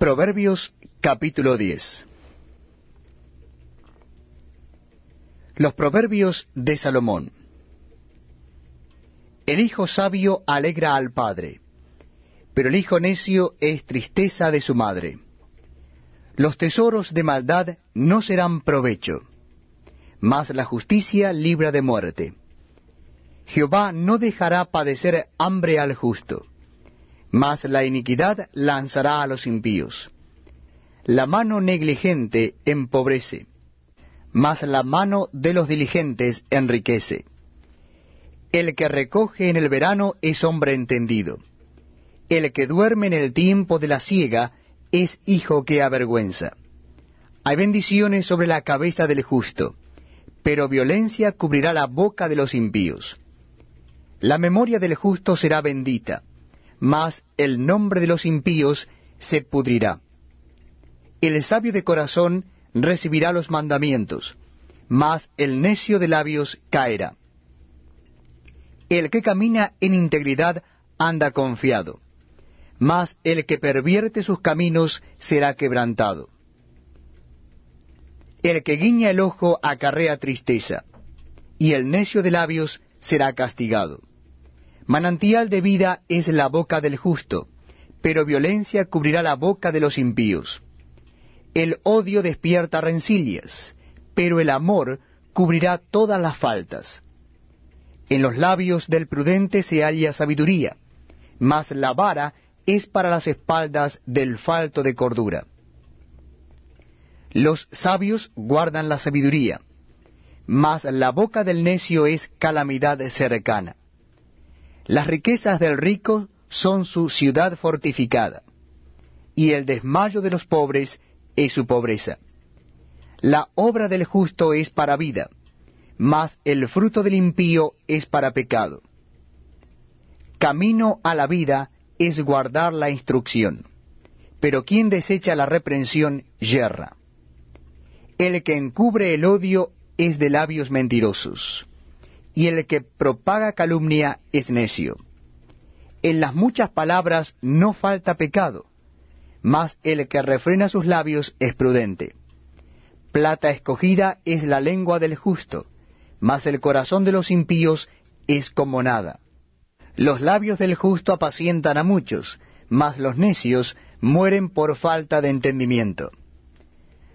Proverbios capítulo 10 Los proverbios de Salomón El hijo sabio alegra al padre, pero el hijo necio es tristeza de su madre. Los tesoros de maldad no serán provecho, mas la justicia libra de muerte. Jehová no dejará padecer hambre al justo mas la iniquidad lanzará a los impíos. La mano negligente empobrece, mas la mano de los diligentes enriquece. El que recoge en el verano es hombre entendido. El que duerme en el tiempo de la siega es hijo que avergüenza. Hay bendiciones sobre la cabeza del justo, pero violencia cubrirá la boca de los impíos. La memoria del justo será bendita mas el nombre de los impíos se pudrirá. El sabio de corazón recibirá los mandamientos, mas el necio de labios caerá. El que camina en integridad anda confiado, mas el que pervierte sus caminos será quebrantado. El que guiña el ojo acarrea tristeza, y el necio de labios será castigado. Manantial de vida es la boca del justo, pero violencia cubrirá la boca de los impíos. El odio despierta rencillas, pero el amor cubrirá todas las faltas. En los labios del prudente se halla sabiduría, mas la vara es para las espaldas del falto de cordura. Los sabios guardan la sabiduría, mas la boca del necio es calamidad cercana. Las riquezas del rico son su ciudad fortificada, y el desmayo de los pobres es su pobreza. La obra del justo es para vida, mas el fruto del impío es para pecado. Camino a la vida es guardar la instrucción, pero quien desecha la reprensión yerra. El que encubre el odio es de labios mentirosos y el que propaga calumnia es necio. En las muchas palabras no falta pecado, mas el que refrena sus labios es prudente. Plata escogida es la lengua del justo, mas el corazón de los impíos es como nada. Los labios del justo apacientan a muchos, mas los necios mueren por falta de entendimiento.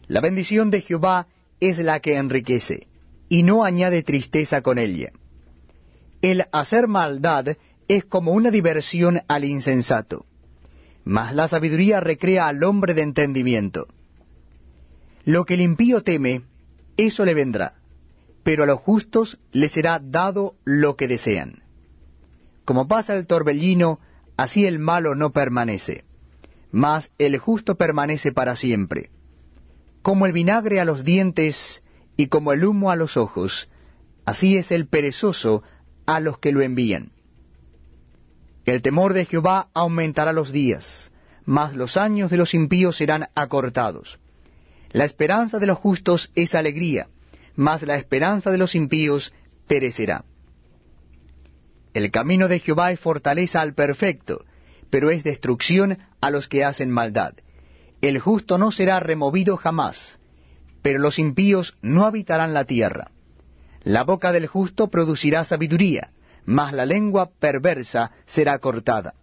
La bendición de Jehová es la que enriquece y no añade tristeza con ella. El hacer maldad es como una diversión al insensato, mas la sabiduría recrea al hombre de entendimiento. Lo que el impío teme, eso le vendrá, pero a los justos les será dado lo que desean. Como pasa el torbellino, así el malo no permanece, mas el justo permanece para siempre. Como el vinagre a los dientes, y como el humo a los ojos, así es el perezoso a los que lo envían. El temor de Jehová aumentará los días, mas los años de los impíos serán acortados. La esperanza de los justos es alegría, mas la esperanza de los impíos perecerá. El camino de Jehová es fortaleza al perfecto, pero es destrucción a los que hacen maldad. El justo no será removido jamás, pero los impíos no habitarán la tierra. La boca del justo producirá sabiduría, mas la lengua perversa será cortada.